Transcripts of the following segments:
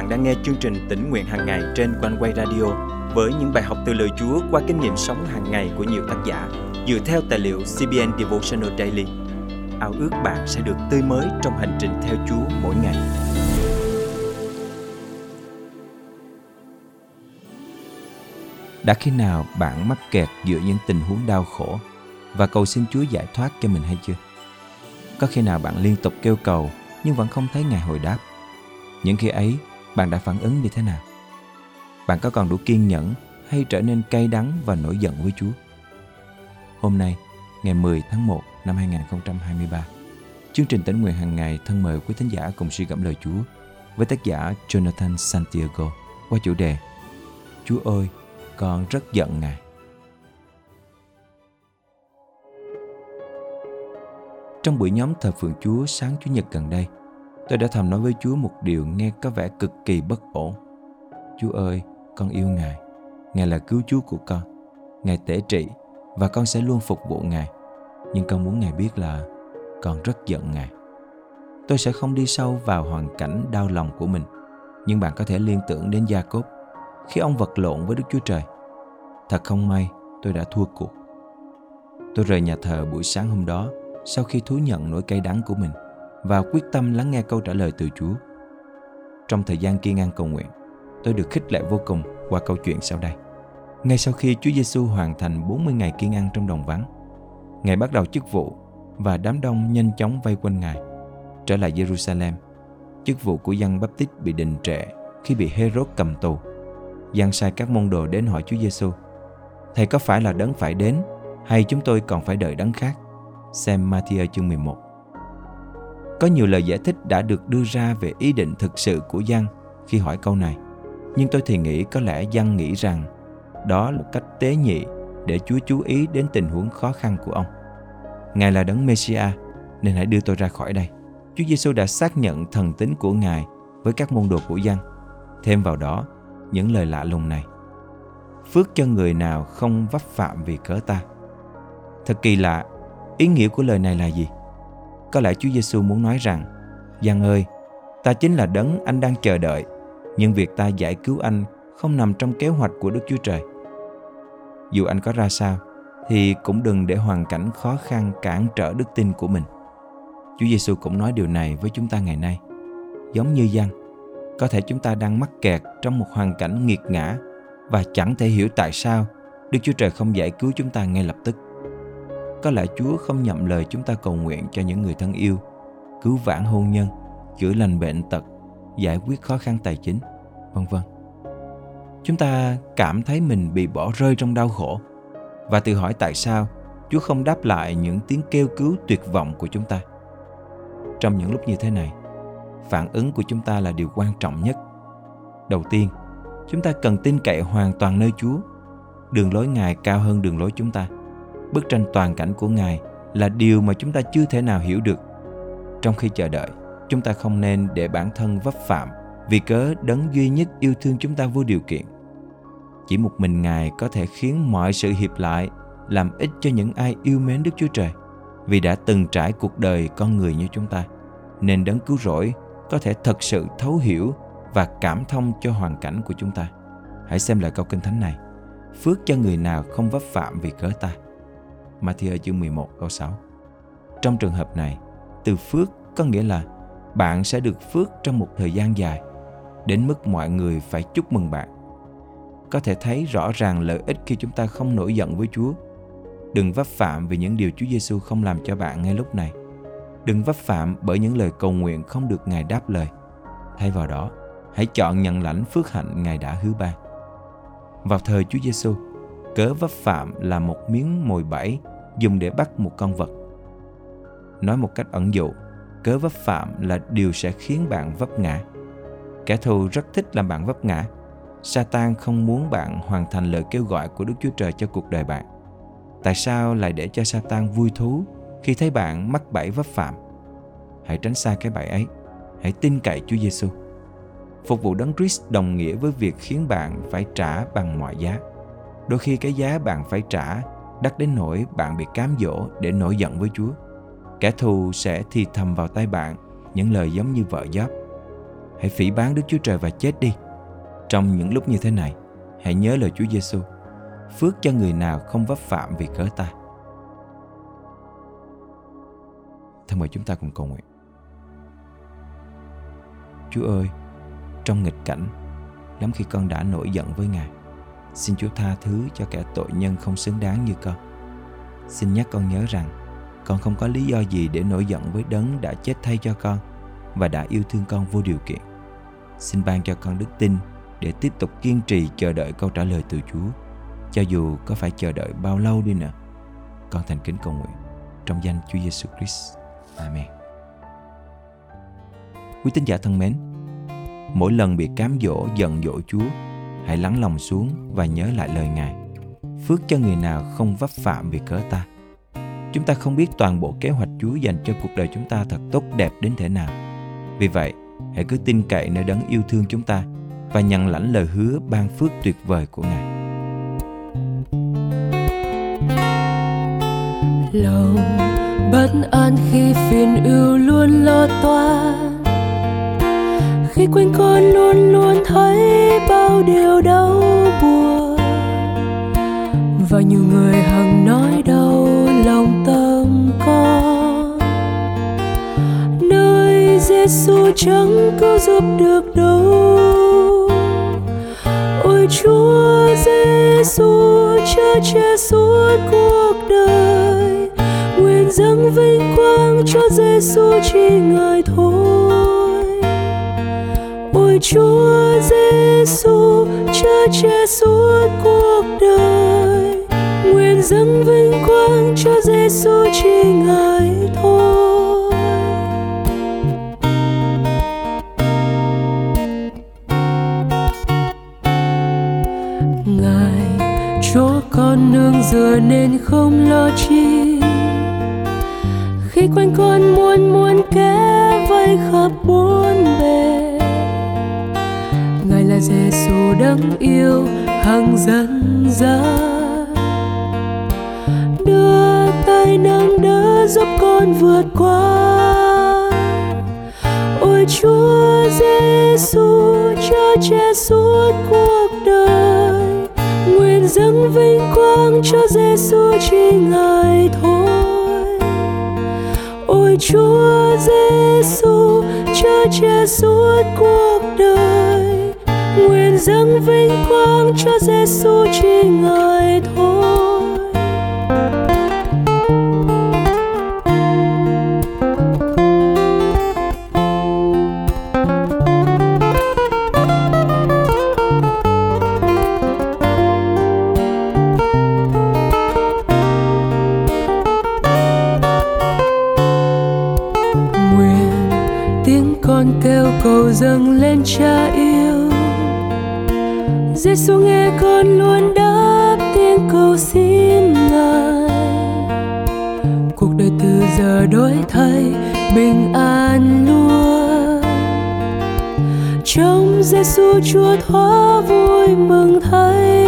bạn đang nghe chương trình tỉnh nguyện hàng ngày trên quanh quay radio với những bài học từ lời Chúa qua kinh nghiệm sống hàng ngày của nhiều tác giả dựa theo tài liệu CBN Devotional Daily. Ao ước bạn sẽ được tươi mới trong hành trình theo Chúa mỗi ngày. Đã khi nào bạn mắc kẹt giữa những tình huống đau khổ và cầu xin Chúa giải thoát cho mình hay chưa? Có khi nào bạn liên tục kêu cầu nhưng vẫn không thấy Ngài hồi đáp? Những khi ấy, bạn đã phản ứng như thế nào? Bạn có còn đủ kiên nhẫn hay trở nên cay đắng và nổi giận với Chúa? Hôm nay, ngày 10 tháng 1 năm 2023, chương trình tỉnh nguyện hàng ngày thân mời quý thính giả cùng suy gẫm lời Chúa với tác giả Jonathan Santiago qua chủ đề Chúa ơi, con rất giận Ngài. Trong buổi nhóm thờ phượng Chúa sáng Chủ nhật gần đây, tôi đã thầm nói với Chúa một điều nghe có vẻ cực kỳ bất ổn. Chúa ơi, con yêu Ngài. Ngài là cứu Chúa của con. Ngài tể trị và con sẽ luôn phục vụ Ngài. Nhưng con muốn Ngài biết là con rất giận Ngài. Tôi sẽ không đi sâu vào hoàn cảnh đau lòng của mình, nhưng bạn có thể liên tưởng đến Gia Cốp khi ông vật lộn với Đức Chúa Trời. Thật không may, tôi đã thua cuộc. Tôi rời nhà thờ buổi sáng hôm đó sau khi thú nhận nỗi cay đắng của mình và quyết tâm lắng nghe câu trả lời từ Chúa. Trong thời gian kiên ăn cầu nguyện, tôi được khích lệ vô cùng qua câu chuyện sau đây. Ngay sau khi Chúa Giêsu hoàn thành 40 ngày kiên ăn trong đồng vắng, Ngài bắt đầu chức vụ và đám đông nhanh chóng vây quanh Ngài. Trở lại Jerusalem, chức vụ của dân Baptist bị đình trệ khi bị Herod cầm tù. Giăng sai các môn đồ đến hỏi Chúa Giêsu: Thầy có phải là đấng phải đến hay chúng tôi còn phải đợi đấng khác? Xem Matthew chương 11. Có nhiều lời giải thích đã được đưa ra về ý định thực sự của Giăng khi hỏi câu này. Nhưng tôi thì nghĩ có lẽ Giăng nghĩ rằng đó là cách tế nhị để Chúa chú ý đến tình huống khó khăn của ông. Ngài là đấng Messiah nên hãy đưa tôi ra khỏi đây. Chúa Giêsu đã xác nhận thần tính của Ngài với các môn đồ của Giăng. Thêm vào đó, những lời lạ lùng này. Phước cho người nào không vấp phạm vì cớ ta. Thật kỳ lạ, ý nghĩa của lời này là gì? Có lẽ Chúa Giêsu muốn nói rằng, Giang ơi, ta chính là đấng anh đang chờ đợi, nhưng việc ta giải cứu anh không nằm trong kế hoạch của Đức Chúa Trời. Dù anh có ra sao, thì cũng đừng để hoàn cảnh khó khăn cản trở đức tin của mình. Chúa Giêsu cũng nói điều này với chúng ta ngày nay. Giống như Giang, có thể chúng ta đang mắc kẹt trong một hoàn cảnh nghiệt ngã và chẳng thể hiểu tại sao Đức Chúa Trời không giải cứu chúng ta ngay lập tức. Có lẽ Chúa không nhậm lời chúng ta cầu nguyện cho những người thân yêu, cứu vãn hôn nhân, chữa lành bệnh tật, giải quyết khó khăn tài chính, vân vân. Chúng ta cảm thấy mình bị bỏ rơi trong đau khổ và tự hỏi tại sao Chúa không đáp lại những tiếng kêu cứu tuyệt vọng của chúng ta. Trong những lúc như thế này, phản ứng của chúng ta là điều quan trọng nhất. Đầu tiên, chúng ta cần tin cậy hoàn toàn nơi Chúa. Đường lối Ngài cao hơn đường lối chúng ta bức tranh toàn cảnh của Ngài là điều mà chúng ta chưa thể nào hiểu được. Trong khi chờ đợi, chúng ta không nên để bản thân vấp phạm vì cớ đấng duy nhất yêu thương chúng ta vô điều kiện. Chỉ một mình Ngài có thể khiến mọi sự hiệp lại làm ích cho những ai yêu mến Đức Chúa Trời vì đã từng trải cuộc đời con người như chúng ta nên đấng cứu rỗi có thể thật sự thấu hiểu và cảm thông cho hoàn cảnh của chúng ta. Hãy xem lại câu kinh thánh này. Phước cho người nào không vấp phạm vì cớ ta. Matthew chương 11 câu 6. Trong trường hợp này, từ phước có nghĩa là bạn sẽ được phước trong một thời gian dài, đến mức mọi người phải chúc mừng bạn. Có thể thấy rõ ràng lợi ích khi chúng ta không nổi giận với Chúa. Đừng vấp phạm vì những điều Chúa Giêsu không làm cho bạn ngay lúc này. Đừng vấp phạm bởi những lời cầu nguyện không được Ngài đáp lời. Thay vào đó, hãy chọn nhận lãnh phước hạnh Ngài đã hứa ban. Vào thời Chúa Giêsu, cớ vấp phạm là một miếng mồi bẫy dùng để bắt một con vật. Nói một cách ẩn dụ, cớ vấp phạm là điều sẽ khiến bạn vấp ngã. Kẻ thù rất thích làm bạn vấp ngã. Satan không muốn bạn hoàn thành lời kêu gọi của Đức Chúa Trời cho cuộc đời bạn. Tại sao lại để cho Satan vui thú khi thấy bạn mắc bẫy vấp phạm? Hãy tránh xa cái bẫy ấy. Hãy tin cậy Chúa Giêsu. Phục vụ Đấng Christ đồng nghĩa với việc khiến bạn phải trả bằng mọi giá. Đôi khi cái giá bạn phải trả đắt đến nỗi bạn bị cám dỗ để nổi giận với Chúa. Kẻ thù sẽ thì thầm vào tay bạn những lời giống như vợ giáp. hãy phỉ bán Đức Chúa Trời và chết đi. Trong những lúc như thế này, hãy nhớ lời Chúa Giêsu. Phước cho người nào không vấp phạm vì cớ ta. Thân mời chúng ta cùng cầu nguyện. Chúa ơi, trong nghịch cảnh, lắm khi con đã nổi giận với Ngài. Xin Chúa tha thứ cho kẻ tội nhân không xứng đáng như con. Xin nhắc con nhớ rằng con không có lý do gì để nổi giận với đấng đã chết thay cho con và đã yêu thương con vô điều kiện. Xin ban cho con đức tin để tiếp tục kiên trì chờ đợi câu trả lời từ Chúa, cho dù có phải chờ đợi bao lâu đi nữa. Con thành kính cầu nguyện trong danh Chúa Giêsu Christ. Amen. Quý tín giả thân mến, mỗi lần bị cám dỗ giận dỗ Chúa, hãy lắng lòng xuống và nhớ lại lời Ngài. Phước cho người nào không vấp phạm vì cớ ta. Chúng ta không biết toàn bộ kế hoạch Chúa dành cho cuộc đời chúng ta thật tốt đẹp đến thế nào. Vì vậy, hãy cứ tin cậy nơi đấng yêu thương chúng ta và nhận lãnh lời hứa ban phước tuyệt vời của Ngài. Lòng bất an khi phiền ưu luôn lo toan khi quanh con luôn luôn thấy bao điều đau buồn. Và nhiều người hằng nói đau lòng tâm con. Nơi Giêsu chẳng cứu giúp được đâu. Ôi Chúa Giêsu chớ che suốt cuộc đời. Nguyện dâng vinh quang cho Giêsu chỉ ngài thôi ôi Chúa Giêsu chở che suốt cuộc đời. Nguyện dâng vinh quang cho Giêsu chỉ ngài thôi. Ngài cho con nương dựa nên không lo chi. Khi quanh con muôn muôn kẻ vây khắp bốn Giêsu đấng yêu hằng dân ra, đưa tay nâng đỡ giúp con vượt qua. Ôi Chúa Giêsu cho che suốt cuộc đời. Nguyện dâng vinh quang cho Giêsu chỉ ngài thôi. Ôi Chúa Giêsu cho che suốt cuộc đời nguyện dâng vinh quang cho Giêsu chỉ ngài thôi. Nguyện tiếng con kêu cầu dâng lên cha yêu. Giêsu nghe con luôn đáp tiếng cầu xin ngài. Cuộc đời từ giờ đổi thay, bình an luôn. Trong Giêsu Chúa thoa vui mừng thay.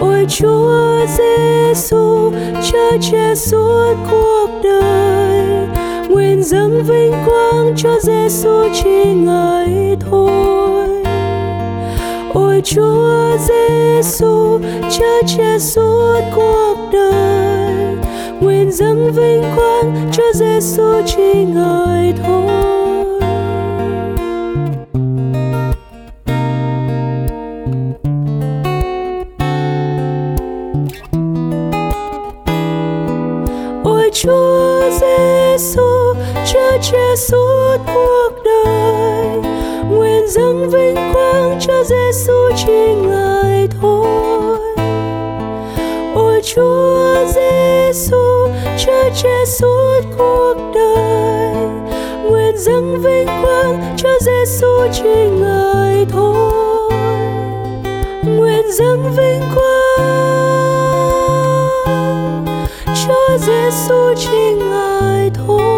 Ôi Chúa Giêsu chở che suốt cuộc đời. Nguyện dâng vinh quang cho Giêsu chỉ ngài thôi ôi Chúa Giêsu chở che suốt cuộc đời. Nguyện dâng vinh quang cho Giêsu chỉ ngài thôi. Ôi Chúa Giêsu chở che suốt cuộc đời. Nguyện dâng vinh quang cho Giêsu chỉ ngài thôi. Ôi Chúa Giêsu Cha che suốt cuộc đời. Nguyện dâng vinh quang cho Giêsu chỉ ngài thôi. Nguyện dâng vinh quang cho Giêsu chỉ ngài thôi.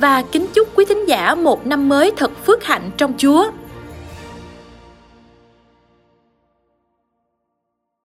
và kính chúc quý thính giả một năm mới thật phước hạnh trong Chúa.